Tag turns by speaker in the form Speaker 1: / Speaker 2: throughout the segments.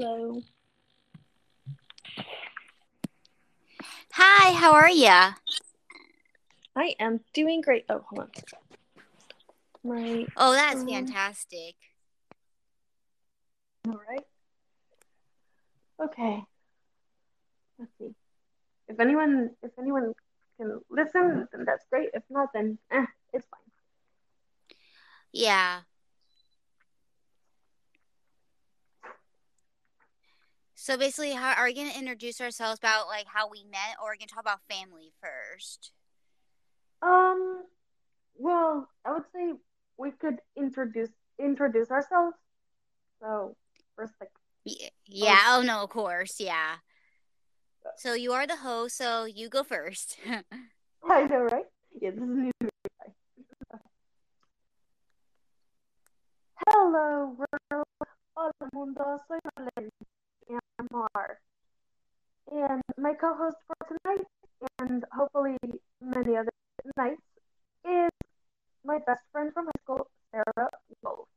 Speaker 1: Hello.
Speaker 2: Hi, how are you?
Speaker 1: I am doing great. Oh, hold on. My
Speaker 2: Oh, that's
Speaker 1: Um,
Speaker 2: fantastic.
Speaker 1: all right. Okay. Let's see. If anyone, if anyone can listen, then that's great. If not, then eh, it's fine.
Speaker 2: Yeah. So basically, how are we gonna introduce ourselves about like how we met, or are we gonna talk about family first?
Speaker 1: Um. Well, I would say we could introduce introduce ourselves. So first, like,
Speaker 2: Yeah. Oh no, of course. Yeah. So you are the host, so you go first.
Speaker 1: I know, right? Yeah, this is new. to me. Hello, world. Hola, mundo. Soy Marlene Amar. And my co-host for tonight, and hopefully many other nights, is my best friend from high school, Sarah Wolf.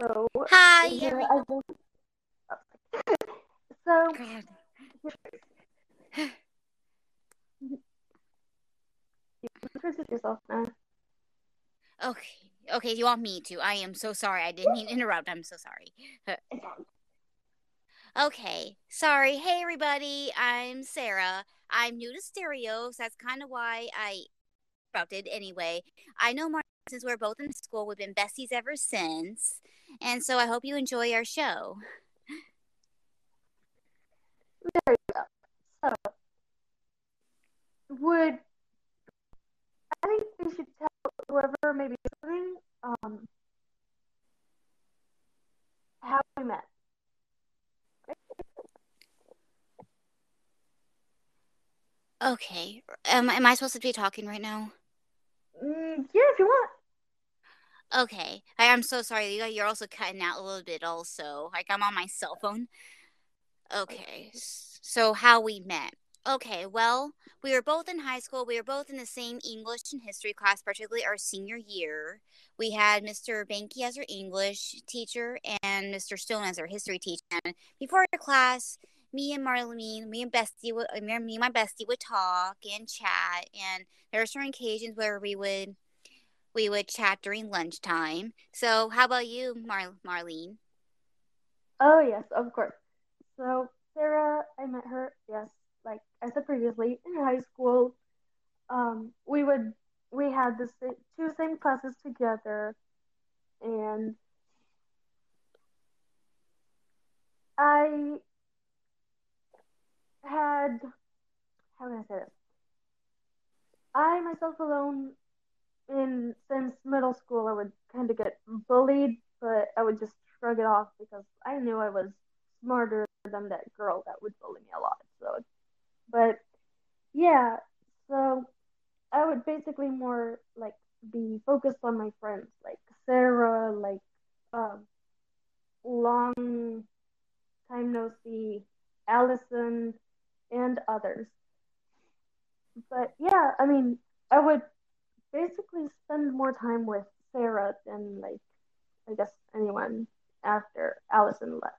Speaker 1: So
Speaker 2: Hi,
Speaker 1: here
Speaker 2: everyone.
Speaker 1: I think. so
Speaker 2: God.
Speaker 1: you introduce yourself now.
Speaker 2: Okay. You want me to? I am so sorry. I didn't mean to interrupt. I'm so sorry. Okay, sorry. Hey, everybody. I'm Sarah. I'm new to stereo, so that's kind of why I interrupted. Anyway, I know Mar since we're both in school. We've been besties ever since, and so I hope you enjoy our show.
Speaker 1: There you go. So, would I think we should tell whoever may be listening um, how we met.
Speaker 2: Okay. Um, am I supposed to be talking right now?
Speaker 1: Mm, yeah, if you want.
Speaker 2: Okay. I, I'm so sorry. You- You're also cutting out a little bit. Also, like I'm on my cell phone. Okay. So how we met? Okay. Well, we were both in high school. We were both in the same English and history class, particularly our senior year. We had Mr. Banky as our English teacher and Mr. Stone as our history teacher. And before our class, me and Marlene, me and Bestie, would, me and my bestie would talk and chat. And there are certain occasions where we would we would chat during lunchtime. So, how about you, Mar- Marlene?
Speaker 1: Oh, yes, of course. So, Sarah, I met her, yes, like I said previously, in high school. Um, we would, we had the two same classes together, and I had, how can I say this? I myself alone, in since middle school, I would kind of get bullied, but I would just shrug it off because I knew I was smarter than that girl that would bully me a lot. So, but yeah, so I would basically more like be focused on my friends, like Sarah, like um, long time no see, Allison, and others. But yeah, I mean, I would basically spend more time with Sarah than like I guess anyone after Allison left.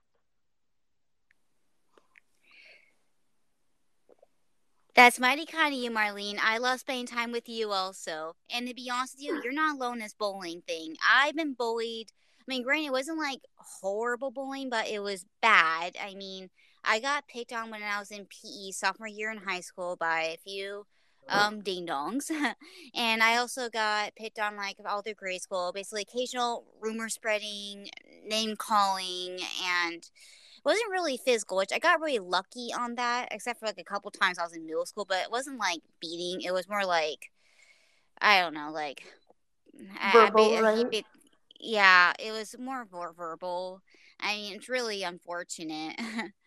Speaker 2: That's mighty kind of you, Marlene. I love spending time with you also. And to be honest with you, you're not alone in this bullying thing. I've been bullied. I mean, granted, it wasn't like horrible bullying, but it was bad. I mean, I got picked on when I was in PE sophomore year in high school by a few um ding dongs. and I also got picked on like all through grade school, basically occasional rumor spreading, name calling, and it wasn't really physical, which I got really lucky on that, except for like a couple times I was in middle school, but it wasn't like beating. It was more like I don't know, like I, I
Speaker 1: Verbal, right?
Speaker 2: ba- yeah, it was more ver- verbal. I mean, it's really unfortunate.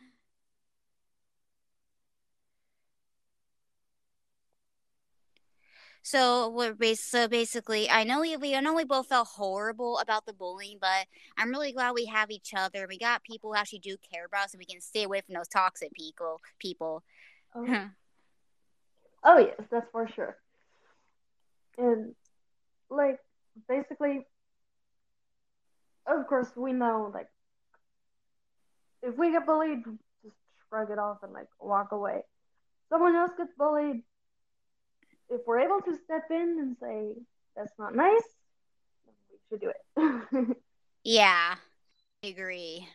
Speaker 2: so we're bas- so basically, I know we we I know we both felt horrible about the bullying, but I'm really glad we have each other. We got people who actually do care about us, and we can stay away from those toxic people. People.
Speaker 1: Oh, oh yes, that's for sure. And like basically, of course, we know like if we get bullied, just shrug it off and like walk away. Someone else gets bullied. If we're able to step in and say that's not nice, we should do it.
Speaker 2: yeah, I agree.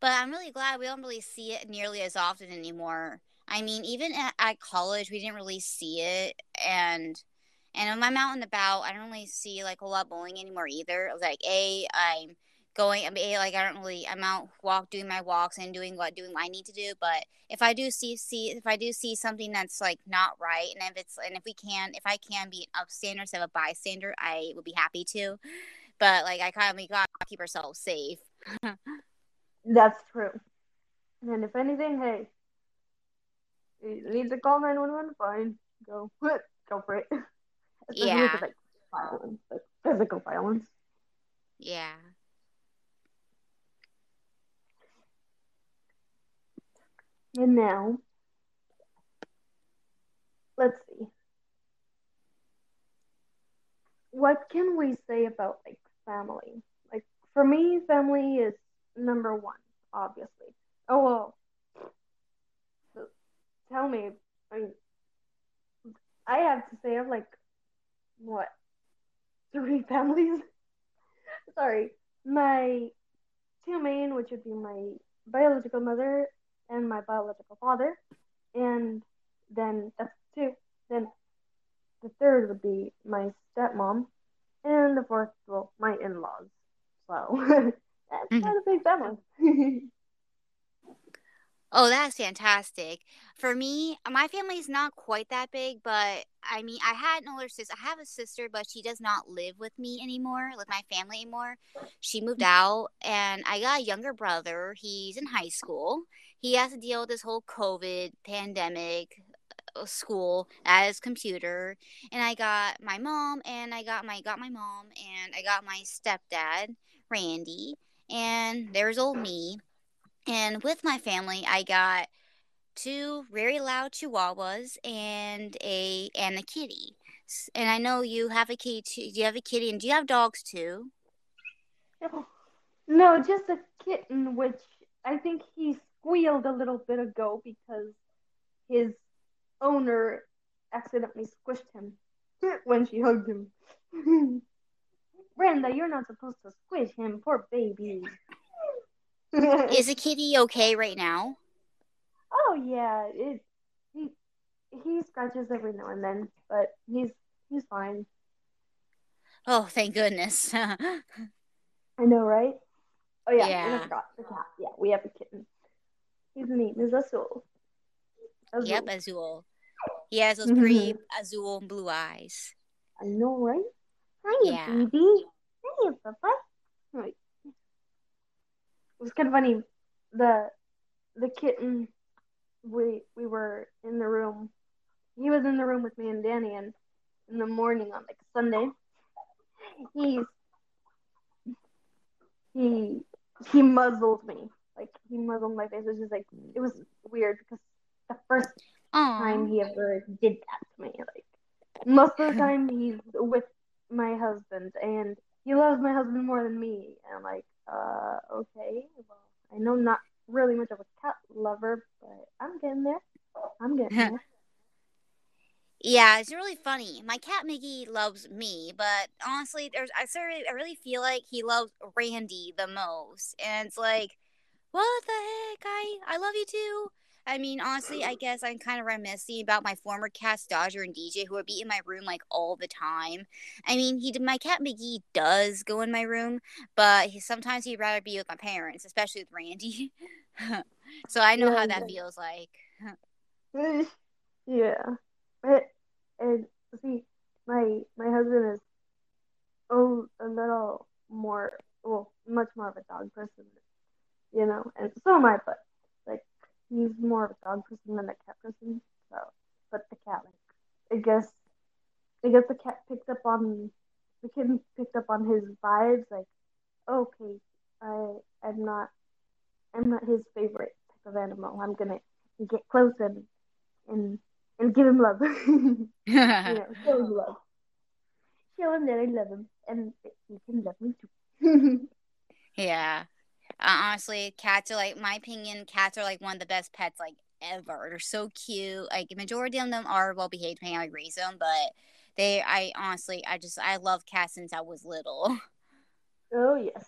Speaker 2: But I'm really glad we don't really see it nearly as often anymore. I mean, even at, at college, we didn't really see it, and and when I'm out and about, I don't really see like a lot of bullying anymore either. Like, a, I'm going. I mean, like I don't really. I'm out walk doing my walks and doing what doing what I need to do. But if I do see see if I do see something that's like not right, and if it's and if we can if I can be an upstander instead of a bystander, I would be happy to. But like I kind of we gotta keep ourselves safe.
Speaker 1: That's true. And if anything, hey, you need to call 911, fine. Go. Go for it.
Speaker 2: Especially yeah.
Speaker 1: like violence, like physical violence.
Speaker 2: Yeah.
Speaker 1: And now, let's see. What can we say about like family? Like for me, family is number one, obviously. Oh well. tell me, I mean, I have to say, I'm like, what, three families? Sorry, my two main, which would be my biological mother and my biological father, and then that's two. Then the third would be my stepmom, and the fourth, well, my in-laws. So That's mm-hmm. not a big family.
Speaker 2: oh, that's fantastic. For me, my family is not quite that big, but I mean, I had an older sister. I have a sister, but she does not live with me anymore, with my family anymore. She moved out, and I got a younger brother. He's in high school. He has to deal with this whole COVID pandemic, uh, school at his computer and i got my mom and i got my got my mom and i got my stepdad randy and there's old me. And with my family, I got two very loud chihuahuas and a and a kitty. And I know you have a kitty. Do you have a kitty and do you have dogs too?
Speaker 1: No, just a kitten, which I think he squealed a little bit ago because his owner accidentally squished him when she hugged him. Brenda, you're not supposed to squish him. Poor baby.
Speaker 2: Is the kitty okay right now?
Speaker 1: Oh yeah, it he he scratches every now and then, but he's he's fine.
Speaker 2: Oh, thank goodness.
Speaker 1: I know, right? Oh yeah, yeah. and I forgot the cat. Yeah, we have a kitten. His name is Azul.
Speaker 2: Azul. Yep, Azul. He has those pretty mm-hmm. azul blue eyes.
Speaker 1: I know, right? Hi, yeah. baby. Hi, Papa. Right. It was kind of funny. The the kitten, we we were in the room. He was in the room with me and Danny, and in the morning on like Sunday, he's he he muzzled me. Like he muzzled my face. It was just like it was weird because the first Aww. time he ever did that to me. Like most of the time he's with my husband, and he loves my husband more than me. And like, uh, okay, well, I know not really much of a cat lover, but I'm getting there. I'm getting there.
Speaker 2: Yeah, it's really funny. My cat Miggy loves me, but honestly, there's I seriously, I really feel like he loves Randy the most, and it's like, what the heck? I I love you too. I mean, honestly, I guess I'm kind of reminiscing about my former cats, Dodger and DJ, who would be in my room like all the time. I mean, he my cat McGee does go in my room, but he, sometimes he'd rather be with my parents, especially with Randy. so I know yeah, how that feels like.
Speaker 1: Eh, yeah, but and see, my my husband is oh a little more well, much more of a dog person, you know, and so am I, but he's more of a dog person than a cat person. So, but the cat, like, I guess, I guess the cat picked up on the kitten picked up on his vibes. Like, oh, okay, I I'm not I'm not his favorite type of animal. I'm gonna get close and and and give him love. you know, show him love. Show him that I love him and he can love me too.
Speaker 2: Yeah. Uh, honestly, cats are like my opinion. Cats are like one of the best pets like ever. They're so cute. Like majority of them are well behaved, you raise them. But they, I honestly, I just I love cats since I was little.
Speaker 1: Oh yes.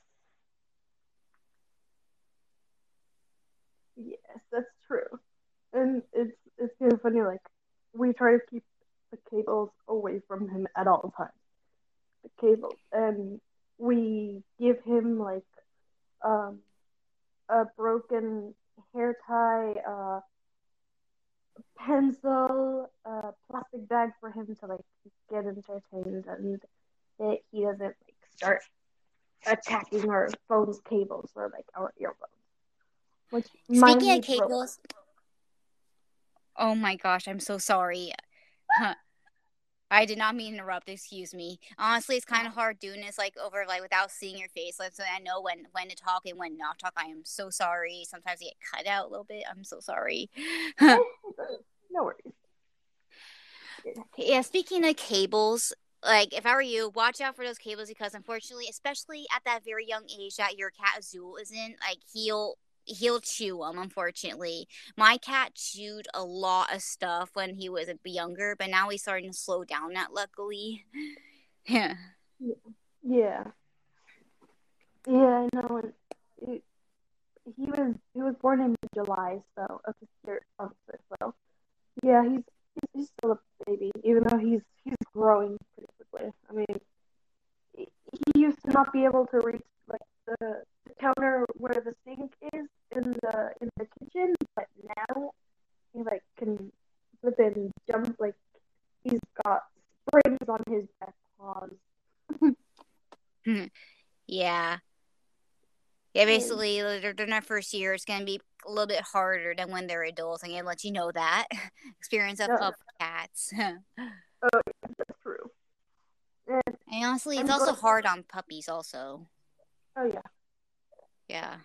Speaker 1: Yes, that's true. And it's it's kind of funny. Like we try to keep the cables away from him at all times. The cables, and we give him like um, a broken hair tie, uh, pencil, a plastic bag for him to like get entertained, and that he doesn't like start attacking our phone's cables or like our earphones. Which
Speaker 2: Speaking of cables, oh my gosh, I'm so sorry. Huh. I did not mean to interrupt. Excuse me. Honestly, it's kind of hard doing this like over like without seeing your face. Like, so I know when when to talk and when not to talk. I am so sorry. Sometimes I get cut out a little bit. I'm so sorry.
Speaker 1: no worries.
Speaker 2: Yeah. Speaking of cables, like if I were you, watch out for those cables because unfortunately, especially at that very young age that your cat Azul is in, like he'll he'll chew them unfortunately. My cat chewed a lot of stuff when he was younger but now he's starting to slow down that luckily. Yeah.
Speaker 1: Yeah. Yeah i know he was he was born in july so of year so yeah he's, he's he's still a baby even though he's he's growing pretty quickly. I mean he used to not be able to reach like the counter where the sink is in the in the kitchen, but now he like can flip and jump like he's got springs on his back paws. Hmm.
Speaker 2: yeah. Yeah, hmm. basically, they're during their first year, it's gonna be a little bit harder than when they're adults. I'm gonna let you know that experience of pup cats.
Speaker 1: oh, that's true.
Speaker 2: And, and honestly, it's I'm also hard on puppies. Also.
Speaker 1: Oh yeah.
Speaker 2: Yeah.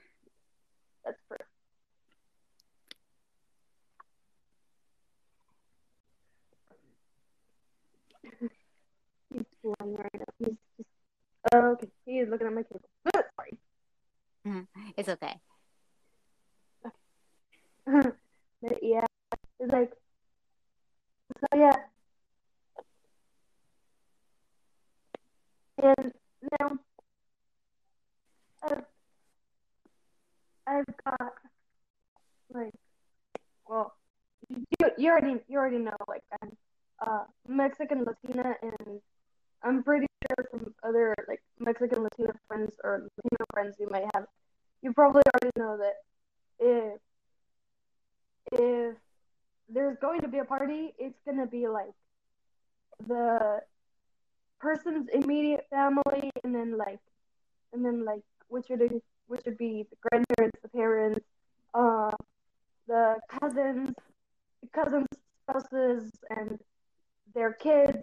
Speaker 1: That's true. He's flying right now. He's just oh, okay. He is looking at my cable. Sorry. Mm-hmm.
Speaker 2: It's okay.
Speaker 1: Okay. but yeah, it's like so. Yeah. And now I've I've got like well you you already you already know like I'm uh Mexican Latina and I'm pretty sure from other like Mexican Latina friends or Latino friends you might have you probably already know that if if there's going to be a party, it's gonna be like the person's immediate family and then like and then like which would which would be the grandparents, the parents, uh, the cousins, the cousins' spouses, and their kids.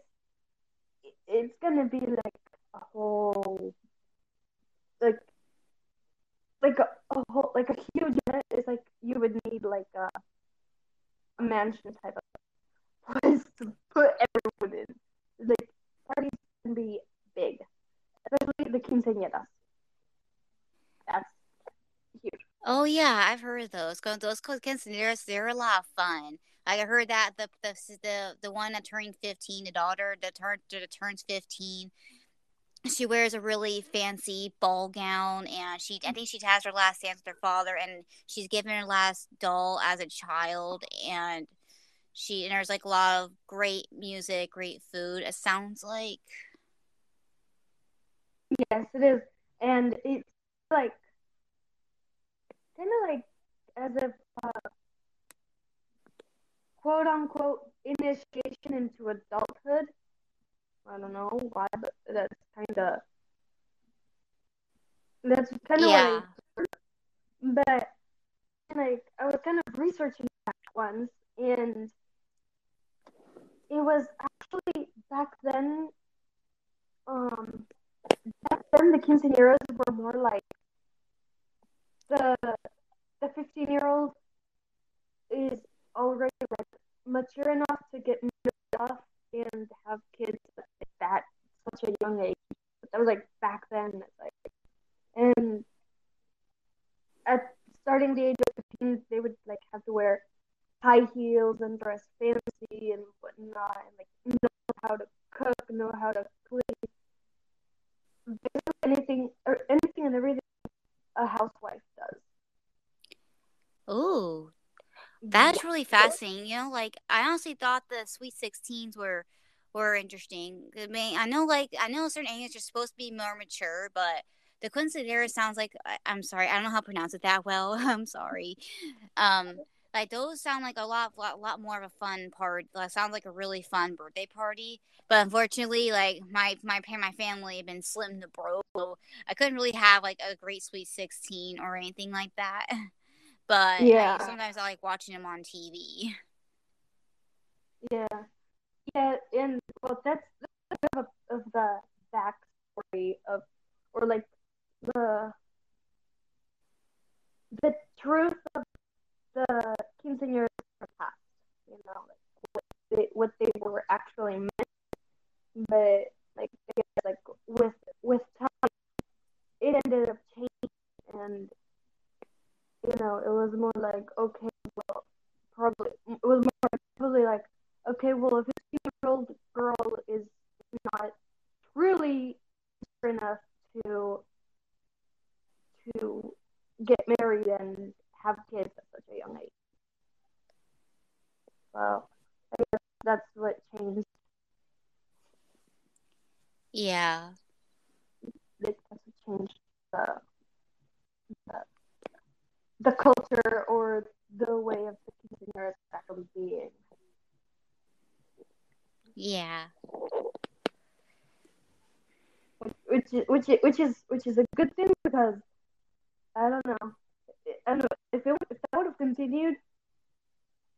Speaker 1: It's gonna be like a whole, like, like a, a whole, like a huge event. It's like you would need like a, a mansion type of place to put everyone in. Like parties can be big, especially the quinceañeras. That's huge.
Speaker 2: Oh yeah, I've heard those. Those quinceañeras, they're a lot of fun. I heard that the the the, the one that turned fifteen, the daughter that turns that turns fifteen, she wears a really fancy ball gown, and she I think she has her last dance with her father, and she's given her last doll as a child, and she and there's like a lot of great music, great food. It sounds like.
Speaker 1: Yes, it is, and it's like kind of like as if uh, quote unquote initiation into adulthood. I don't know why, but that's kind of that's kind of yeah. But like I was kind of researching that once, and it was actually back then. Um, back then the quinceañeras were more like the the 15 year old is already like mature enough to get off and have kids at that such a young age. But that was like back then, like, and at starting the age of 15, they would like have to wear high heels and dress fancy and whatnot, and like know how to cook, know how to clean, anything or anything and everything a housewife.
Speaker 2: Ooh, that's really fascinating. You know, like I honestly thought the Sweet Sixteens were were interesting. I mean, I know like I know certain ages are supposed to be more mature, but the quinceanera sounds like I, am sorry, I don't know how to pronounce it that well. I'm sorry. Um, like those sound like a lot, lot, lot more of a fun part. That sounds like a really fun birthday party. But unfortunately, like my my my family had been slim to broke, so I couldn't really have like a great sweet sixteen or anything like that. But yeah, I, sometimes I like watching them on TV.
Speaker 1: Yeah, yeah, and well, that's, that's of, of the backstory of, or like the the truth of the quinceañeras past. You know, like what they, what they were actually meant, but like guess, like with with time, it ended up changing and you know, it was more like, okay, well, probably, it was more probably like, okay, well, if a 15 year old girl is not really enough to to get married and have kids at such a young age. So I guess that's what changed.
Speaker 2: Yeah.
Speaker 1: That's what changed the the culture or the way of the quinceañera actually being.
Speaker 2: Yeah.
Speaker 1: Which is, which is, which is which is a good thing because I don't know. I don't know if it if that would have continued,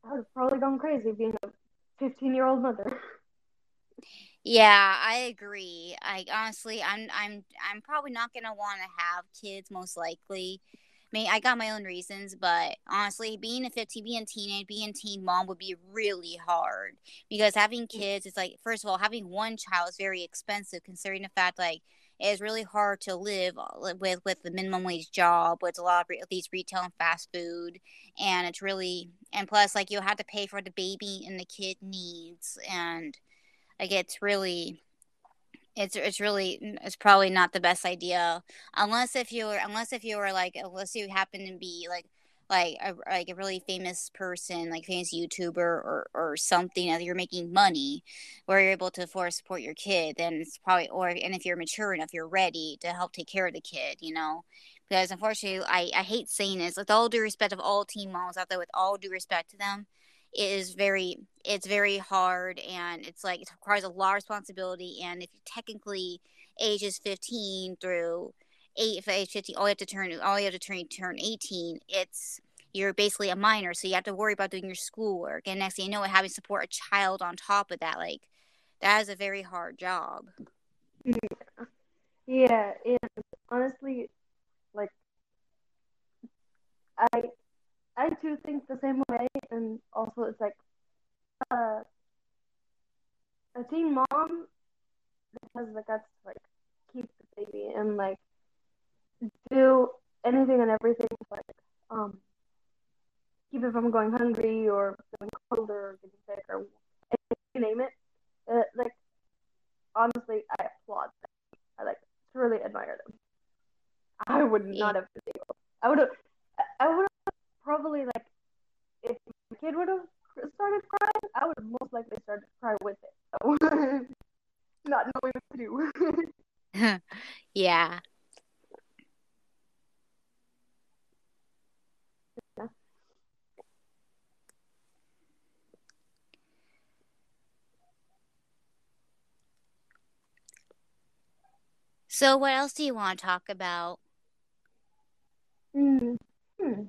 Speaker 1: I would have probably gone crazy being a fifteen year old mother.
Speaker 2: Yeah, I agree. I honestly, I'm, I'm, I'm probably not gonna want to have kids, most likely, mean, I got my own reasons, but honestly, being a 15, being a teenage, being a teen mom would be really hard because having kids is like, first of all, having one child is very expensive considering the fact like it's really hard to live uh, with with the minimum wage job with a lot of re- these retail and fast food, and it's really and plus like you have to pay for the baby and the kid needs and like it's really it's it's really it's probably not the best idea unless if you were unless if you were like unless you happen to be like like a, like a really famous person like famous youtuber or or something that you're making money where you're able to afford support your kid then it's probably or and if you're mature enough you're ready to help take care of the kid you know? Because unfortunately i i hate saying this with all due respect of all teen moms out there with all due respect to them is very it's very hard and it's like it requires a lot of responsibility and if you technically ages 15 through 8 if age 15 all you have to turn all you have to turn turn 18 it's you're basically a minor so you have to worry about doing your schoolwork and next thing you know having to support a child on top of that like that is a very hard job.
Speaker 1: Yeah, yeah and honestly like i I too think the same way, and also it's like uh, a teen mom because like that's like keep the baby and like do anything and everything like um keep it from going hungry or going cold or getting sick or you name it. Uh, like honestly, I applaud them. I like truly admire them. I would not have been able. I would have. I would probably like if my kid would have started crying, I would have most likely started to cry with it. So not knowing what to
Speaker 2: do. yeah. So, what else do you want to talk about?
Speaker 1: Mm. Hmm.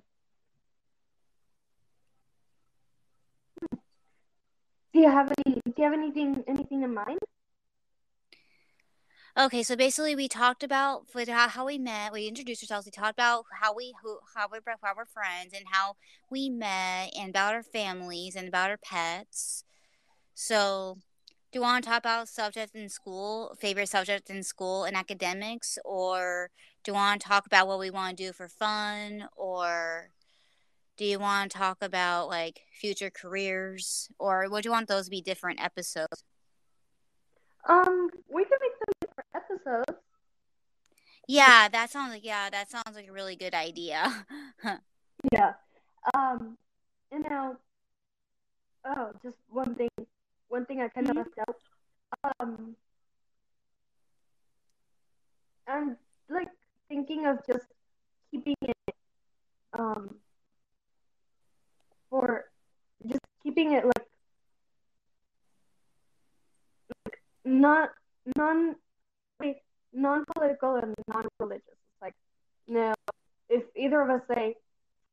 Speaker 1: Do you have any? Do you have anything? Anything in mind?
Speaker 2: Okay, so basically, we talked about how we met. We introduced ourselves. We talked about how we who, how we how we're friends and how we met, and about our families and about our pets. So, do you want to talk about subjects in school, favorite subjects in school and academics, or do you want to talk about what we want to do for fun, or Do you want to talk about like future careers, or would you want those to be different episodes?
Speaker 1: Um, we can make them different episodes.
Speaker 2: Yeah, that sounds like yeah, that sounds like a really good idea.
Speaker 1: yeah. Um, and now, oh, just one thing, one thing I kind of mm-hmm. left out. Um, I'm like thinking of just keeping it, um, for just keeping it like, like not non non-political and non-religious. It's like, no, if either of us say,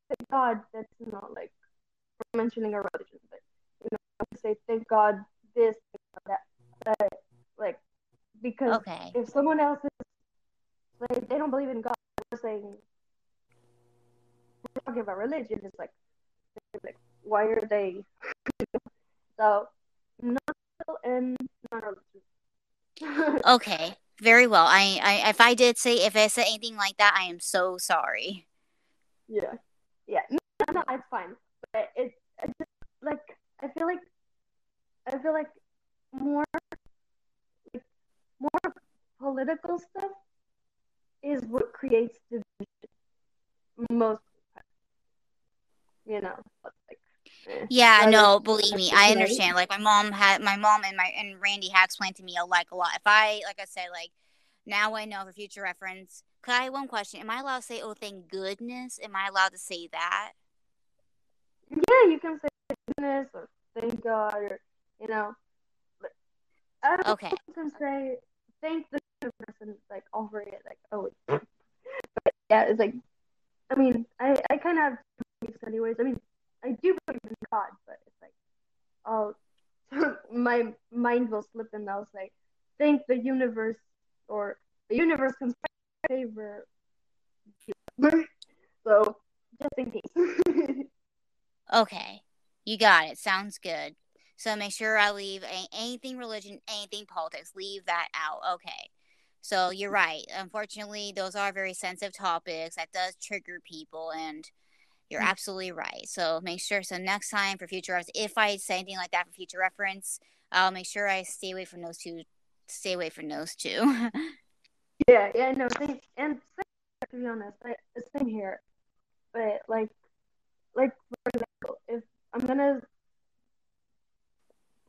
Speaker 1: thank God, that's not like mentioning a religion, but you know, say thank God this, that, that, like, because
Speaker 2: okay.
Speaker 1: if someone else is like they don't believe in God, they're saying we're talking about religion. It's like, like why are they? so, non and
Speaker 2: okay. Very well. I, I if I did say if I said anything like that, I am so sorry.
Speaker 1: Yeah, yeah. No, no, it's fine. But it, it just, like I feel like I feel like more like more political stuff is what creates division most you know like eh.
Speaker 2: yeah, no, believe me, I understand. Like my mom had my mom and my and Randy had explained to me uh, like a lot. If I like I said, like now I know for future reference. Could I one question? Am I allowed to say, "Oh, thank goodness"? Am I allowed to say that?
Speaker 1: Yeah, you can say goodness or thank God or you know. I don't
Speaker 2: okay.
Speaker 1: Can say thank the person like offer it like oh. But yeah, it's like I mean I I kind of have anyways. I mean I do believe in God, but it's like, oh, my mind will slip and I'll say, thank the universe or the universe favor. so just in case.
Speaker 2: okay, you got it. Sounds good. So make sure I leave anything religion, anything politics. Leave that out. Okay. So you're right. Unfortunately, those are very sensitive topics. That does trigger people, and you're mm. absolutely right. So make sure. So next time for future reference, if I say anything like that for future reference, I'll make sure I stay away from those two. Stay away from those two.
Speaker 1: yeah, yeah, no, same, and same, to be honest, I, same here. But like, like for example, if I'm gonna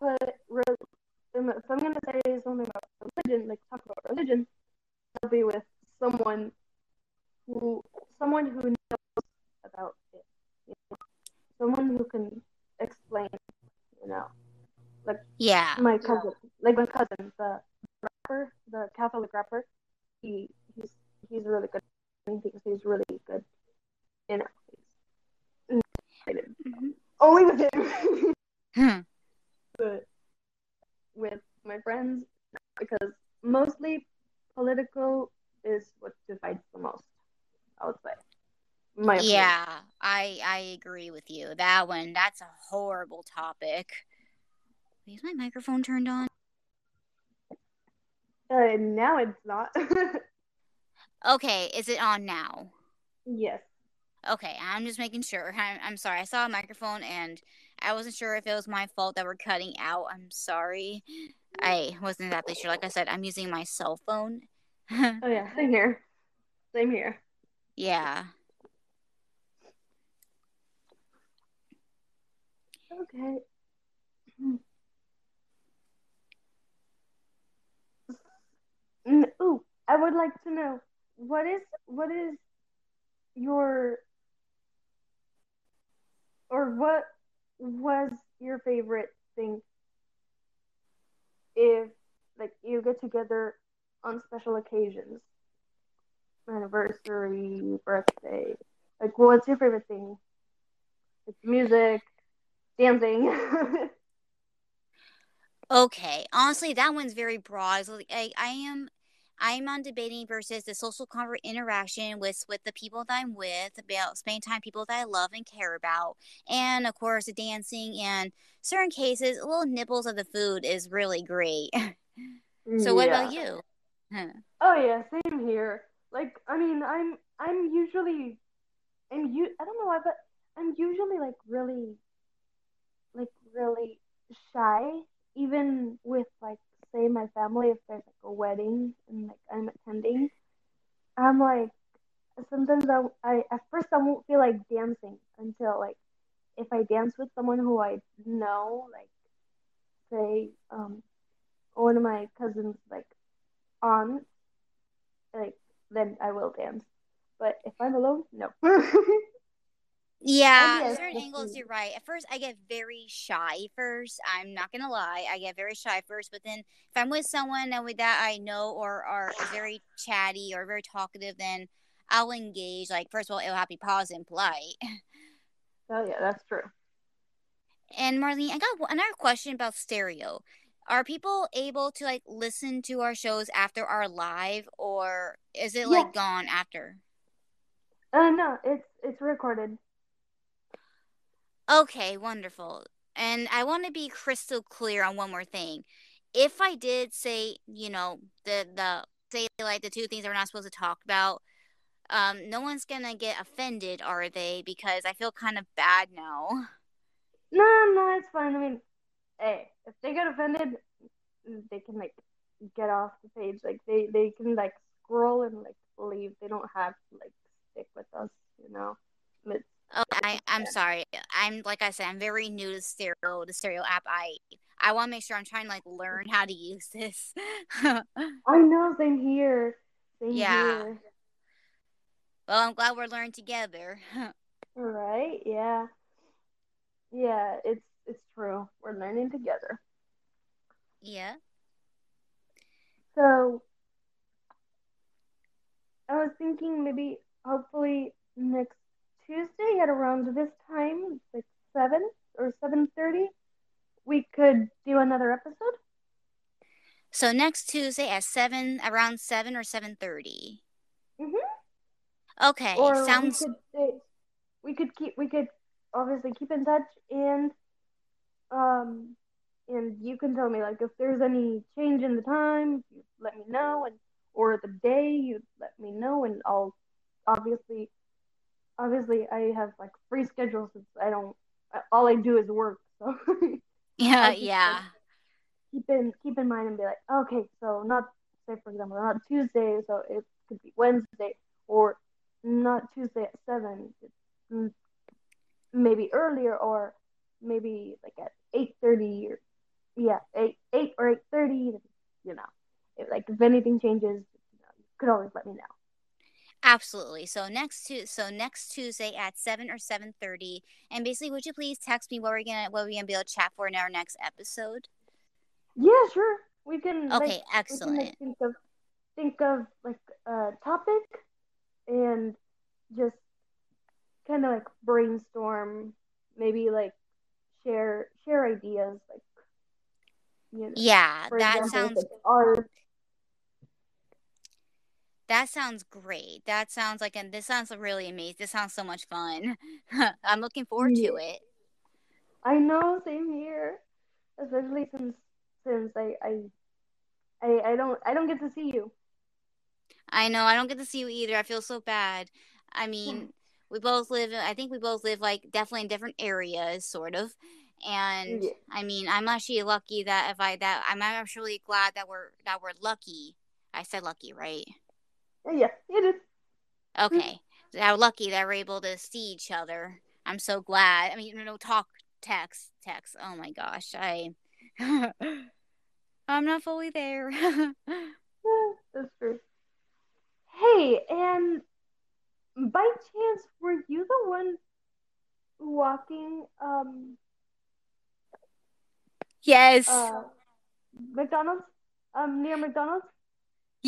Speaker 1: put if I'm gonna say something about religion, like talk about religion, I'll be with someone who someone who knows about someone who can explain, you know, like
Speaker 2: yeah,
Speaker 1: my cousin, like my cousin, the rapper, the Catholic rapper, he he's he's really good. Thinks he's really good, you know. Mm-hmm. Only with him, hmm. but with my friends, because mostly political is what divides the most. I would say.
Speaker 2: My yeah. I I agree with you. That one, that's a horrible topic. Is my microphone turned on?
Speaker 1: Uh, now it's not.
Speaker 2: okay, is it on now?
Speaker 1: Yes.
Speaker 2: Okay, I'm just making sure. I'm, I'm sorry. I saw a microphone and I wasn't sure if it was my fault that we're cutting out. I'm sorry. I wasn't exactly sure. Like I said, I'm using my cell phone.
Speaker 1: oh yeah, same here. Same here.
Speaker 2: Yeah.
Speaker 1: Okay. Hmm. Ooh, I would like to know what is what is your or what was your favorite thing if like you get together on special occasions? Anniversary birthday like what's your favorite thing? Like music dancing.
Speaker 2: okay, honestly, that one's very broad. So, I, I am I'm on debating versus the social convert interaction with with the people that I'm with, about spending time people that I love and care about, and of course the dancing and certain cases, little nibbles of the food is really great. so, what about you?
Speaker 1: Huh. Oh yeah, same here. Like, I mean, I'm I'm usually, I'm you. I don't know why, but I'm usually like really, really shy, even with like say my family if there's like a wedding and like I'm attending. I'm like sometimes I, I at first I won't feel like dancing until like if I dance with someone who I know, like say um one of my cousins like aunt, like then I will dance. But if I'm alone, no.
Speaker 2: Yeah,
Speaker 1: yes,
Speaker 2: certain angles, you're right. At first, I get very shy first. I'm not gonna lie, I get very shy first. But then, if I'm with someone and with that I know or are very chatty or very talkative, then I'll engage. Like first of all, it'll have to be positive and polite.
Speaker 1: Oh yeah, that's true.
Speaker 2: And Marlene, I got another question about stereo. Are people able to like listen to our shows after our live, or is it
Speaker 1: Yeah.
Speaker 2: like gone after?
Speaker 1: Uh no, it's it's recorded.
Speaker 2: Okay, wonderful. And I want to be crystal clear on one more thing. If I did say, you know, the the say like the two things that we're not supposed to talk about, um, no one's gonna get offended, are they? Because I feel kind of bad now.
Speaker 1: No, no, it's fine. I mean, hey, if they get offended, they can like get off the page. Like they they can like scroll and like leave. They don't have to like stick with us, you know. It's,
Speaker 2: Oh, I, I'm sorry. I'm like I said, I'm very new to stereo, the stereo app. I I want to make sure I'm trying to like learn how to use this.
Speaker 1: I know, same here. Same
Speaker 2: Yeah.
Speaker 1: here.
Speaker 2: well, I'm glad we're learning together.
Speaker 1: right? yeah. Yeah, it's it's true. We're learning together.
Speaker 2: yeah.
Speaker 1: So I was thinking maybe hopefully next Tuesday at around this time, like seven or seven thirty, we could do another episode.
Speaker 2: So next Tuesday at seven, around seven or seven thirty.
Speaker 1: Mhm.
Speaker 2: Okay,
Speaker 1: Or
Speaker 2: sounds
Speaker 1: we could say, we could keep we could obviously keep in touch and um and you can tell me like if there's any change in the time, you let me know and or the day you let me know and I'll obviously obviously I have like free schedule since I don't all I do is work so.
Speaker 2: Yeah, yeah.
Speaker 1: like, keep in keep in mind and be like okay so not say for example not Tuesday so it could be Wednesday or not Tuesday at seven it's maybe earlier or maybe like at eight thirty or yeah eight eight or eight thirty you know. If, like if anything changes you, know, you could always let me know
Speaker 2: Absolutely. So next tu- so next Tuesday at seven or seven thirty. And basically, would you please text me what we're gonna what we're gonna be able to chat for in our next episode?
Speaker 1: yeah sure we can
Speaker 2: Okay,
Speaker 1: like we can
Speaker 2: excellent.
Speaker 1: like think of think of like a topic and just kind of like brainstorm maybe like share share ideas like you know
Speaker 2: Yeah, that
Speaker 1: example
Speaker 2: sounds
Speaker 1: it's art
Speaker 2: that sounds great. That sounds like and this sounds really amazing. This sounds so much fun. I'm looking forward to
Speaker 1: mm-hmm.
Speaker 2: it.
Speaker 1: I know, same here. Especially since since I I I, I don't I don't get to see you.
Speaker 2: I know I don't get to see you either. I feel so bad. I mean, we both live. I think we both live like definitely in different areas, sort of. And
Speaker 1: Yeah.
Speaker 2: I mean, I'm actually lucky that if I that I'm actually glad that we're that we're lucky. I said lucky, right?
Speaker 1: Yeah, it is.
Speaker 2: Okay, How lucky that we're able to see each other. I'm so glad. I mean, you know, talk, text, text. Oh my gosh, I. I'm not fully there.
Speaker 1: That's true. Hey, and by chance, were you the one walking um
Speaker 2: yes,
Speaker 1: uh McDonald's um near McDonald's?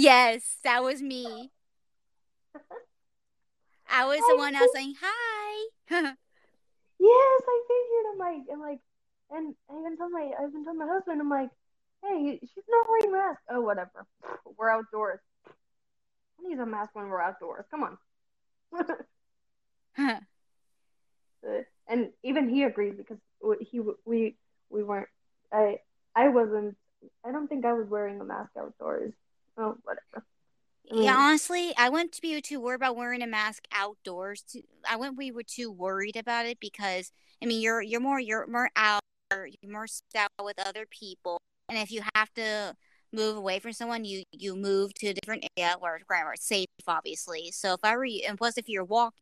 Speaker 2: Yes, that was me. I was the one out saying hi.
Speaker 1: Yes, I figured. I'm like, I'm like, and I even told my, I even told my husband, I'm like, hey, she's not wearing a mask. Oh, whatever. We're outdoors. I need a mask when we're outdoors. Come on. Uh, and even he agreed because he we we weren't. I I wasn't. I don't think I was wearing a mask outdoors. Oh, whatever.
Speaker 2: yeah, mm. honestly, I wouldn't be too worried about wearing a mask outdoors. To, I wouldn't be too worried about it because I mean, you're you're more you're more out, you're more out with other people, and if you have to move away from someone, you you move to a different area where grammar it's safe, obviously. So if I were you, and plus if you're walking,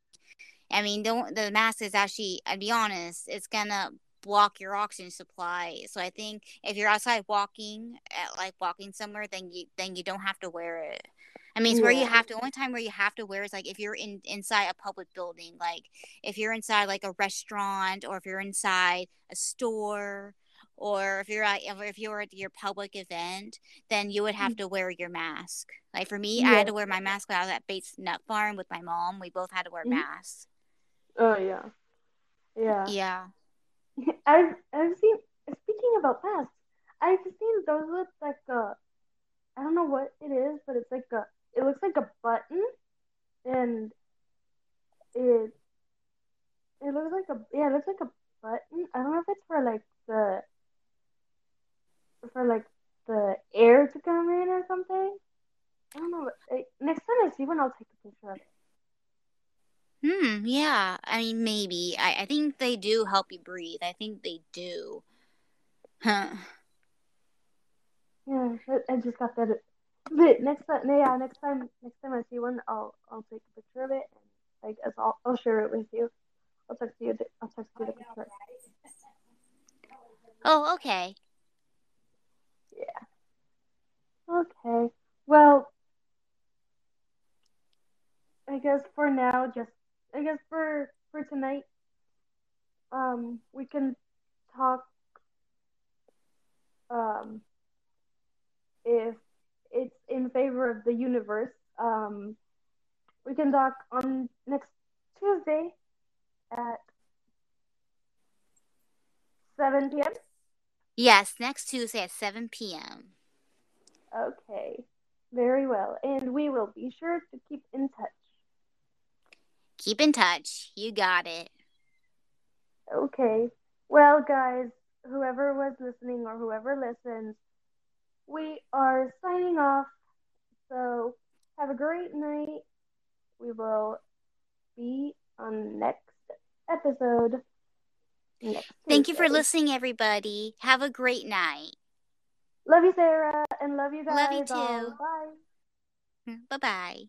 Speaker 2: I mean, don't the mask is actually, I'd be honest, it's gonna block your oxygen supply. So I think if you're outside walking, at, like walking somewhere, then you then you don't have to wear it. I mean, it's yeah. where you have to. Only time where you have to wear is like if you're in inside a public building, like if you're inside like a restaurant or if you're inside a store or if you're at if you're at your public event, then you would have mm. to wear your mask. Like for me, yeah. I had to wear my mask when I was at Bates Nut Farm with my mom. We both had to wear mm-hmm. masks.
Speaker 1: Oh yeah, yeah,
Speaker 2: yeah.
Speaker 1: I've I've seen. Speaking about masks, I've seen those with like a. I don't know what it is, but it's like a it looks like a button, and it it looks like a yeah, it looks like a button. I don't know if it's for like the for like the air to come in or something. I don't know. Next time I see one, I'll take a picture of it.
Speaker 2: Hmm. Yeah. I mean, maybe. I, I think they do help you breathe. I think they do. Huh.
Speaker 1: Yeah. I just got that but next time, yeah, next time, next time I see one, I'll I'll take a picture of it and I guess I'll I'll share it with you. I'll text you. I'll text you the picture.
Speaker 2: Oh, okay.
Speaker 1: Yeah. Okay. Well, I guess for now, just I guess for for tonight, um, we can talk. Um, if it's in favor of the universe. Um, we can talk on next Tuesday at 7 p.m.
Speaker 2: Yes, next Tuesday at 7 p.m.
Speaker 1: Okay, very well. And we will be sure to keep in touch.
Speaker 2: Keep in touch. You got it.
Speaker 1: Okay. Well, guys, whoever was listening or whoever listens, we are signing off. So have a great night. We will be on next episode.
Speaker 2: Next Thank you for listening, everybody. Have a great night.
Speaker 1: Love you, Sarah, and love you guys.
Speaker 2: Love you too.
Speaker 1: Bye.
Speaker 2: Mm, bye bye.